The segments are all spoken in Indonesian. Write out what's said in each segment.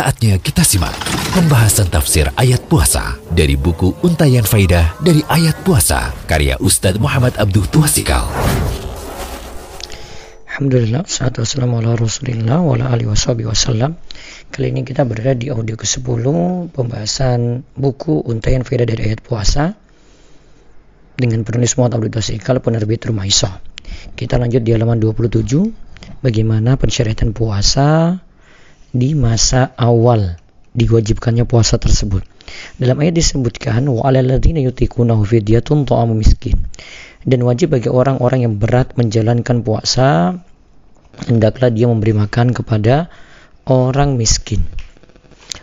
Saatnya kita simak pembahasan tafsir ayat puasa dari buku Untayan Faidah dari Ayat Puasa karya Ustadz Muhammad Abdul Tuasikal. Alhamdulillah, salatu wassalamu ala rasulillah wa ala alihi wasallam. Kali ini kita berada di audio ke-10 pembahasan buku Untayan Faidah dari Ayat Puasa dengan penulis Muhammad Abdul Tuasikal penerbit Rumah Iso. Kita lanjut di halaman 27 bagaimana pensyariatan puasa di masa awal diwajibkannya puasa tersebut. Dalam ayat disebutkan wa yutiqunahu fidyatun ta'amu miskin. Dan wajib bagi orang-orang yang berat menjalankan puasa hendaklah dia memberi makan kepada orang miskin.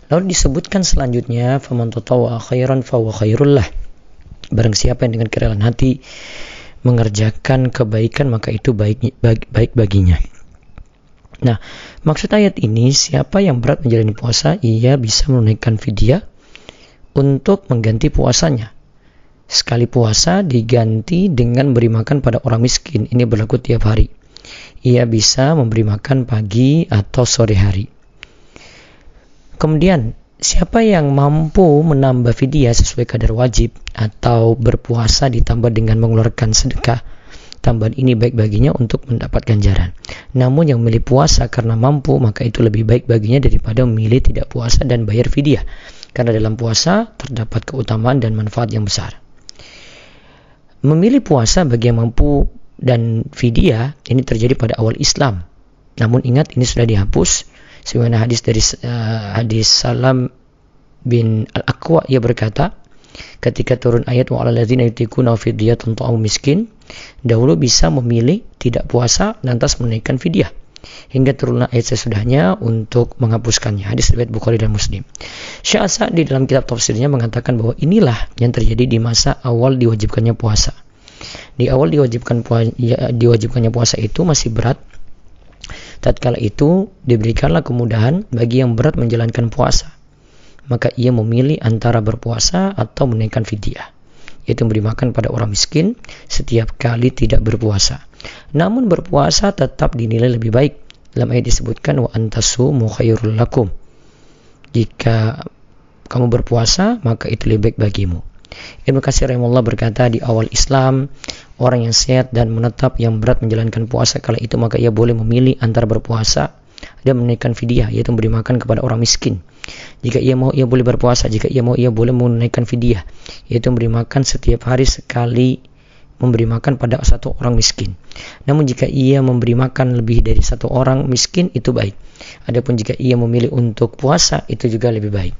Lalu disebutkan selanjutnya faman tatawwa khairan fahuwa khairul lah. Barang siapa yang dengan kerelaan hati mengerjakan kebaikan maka itu baik baik baginya. Nah, maksud ayat ini siapa yang berat menjalani puasa, ia bisa menunaikan fidyah untuk mengganti puasanya. Sekali puasa diganti dengan beri makan pada orang miskin. Ini berlaku tiap hari. Ia bisa memberi makan pagi atau sore hari. Kemudian, siapa yang mampu menambah fidyah sesuai kadar wajib atau berpuasa ditambah dengan mengeluarkan sedekah, tambahan ini baik baginya untuk mendapat ganjaran. Namun yang memilih puasa karena mampu, maka itu lebih baik baginya daripada memilih tidak puasa dan bayar fidyah. Karena dalam puasa terdapat keutamaan dan manfaat yang besar. Memilih puasa bagi yang mampu dan fidyah ini terjadi pada awal Islam. Namun ingat ini sudah dihapus. Sebagaimana hadis dari uh, hadis Salam bin Al-Aqwa ia berkata, ketika turun ayat wa alalladzina yutikuna fidyatun ta'am miskin dahulu bisa memilih tidak puasa lantas menaikkan fidyah. Hingga turunlah ayat sesudahnya untuk menghapuskannya. Hadis riwayat Bukhari dan Muslim. Syekh di dalam kitab tafsirnya mengatakan bahwa inilah yang terjadi di masa awal diwajibkannya puasa. Di awal diwajibkan puasa, ya, diwajibkannya puasa itu masih berat. Tatkala itu diberikanlah kemudahan bagi yang berat menjalankan puasa maka ia memilih antara berpuasa atau menaikkan fidyah yaitu memberi makan pada orang miskin setiap kali tidak berpuasa. Namun berpuasa tetap dinilai lebih baik. Dalam ayat disebutkan wa khairul lakum. Jika kamu berpuasa, maka itu lebih baik bagimu. Ibnu Katsir rahimahullah berkata di awal Islam, orang yang sehat dan menetap yang berat menjalankan puasa kala itu maka ia boleh memilih antara berpuasa dan menaikkan fidyah yaitu memberi makan kepada orang miskin. Jika ia mau ia boleh berpuasa, jika ia mau ia boleh menunaikan fidyah yaitu memberi makan setiap hari sekali memberi makan pada satu orang miskin. Namun jika ia memberi makan lebih dari satu orang miskin itu baik. Adapun jika ia memilih untuk puasa itu juga lebih baik.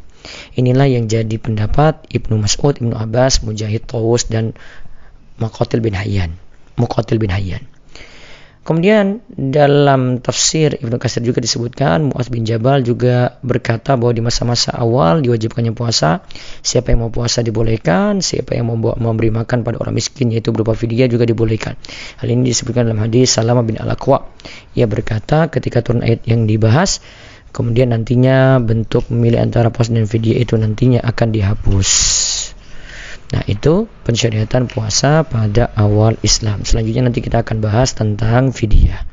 Inilah yang jadi pendapat Ibnu Mas'ud, Ibnu Abbas, Mujahid Tawus dan Muqatil bin Hayyan. Muqatil bin Hayyan. Kemudian dalam tafsir Ibnu Katsir juga disebutkan Muaz bin Jabal juga berkata bahwa di masa-masa awal diwajibkannya puasa, siapa yang mau puasa dibolehkan, siapa yang mau memberi makan pada orang miskin yaitu berupa fidyah juga dibolehkan. Hal ini disebutkan dalam hadis Salama bin Al-Aqwa. Ia berkata ketika turun ayat yang dibahas, kemudian nantinya bentuk memilih antara puasa dan fidyah itu nantinya akan dihapus. Nah, itu pensyariatan puasa pada awal Islam. Selanjutnya nanti kita akan bahas tentang fidyah.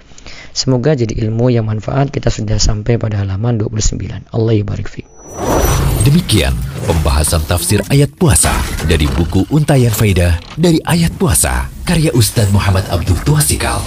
Semoga jadi ilmu yang manfaat. Kita sudah sampai pada halaman 29. Allah barik fi. Demikian pembahasan tafsir ayat puasa dari buku Untayan Faidah dari Ayat Puasa karya Ustadz Muhammad Abdul Tuasikal.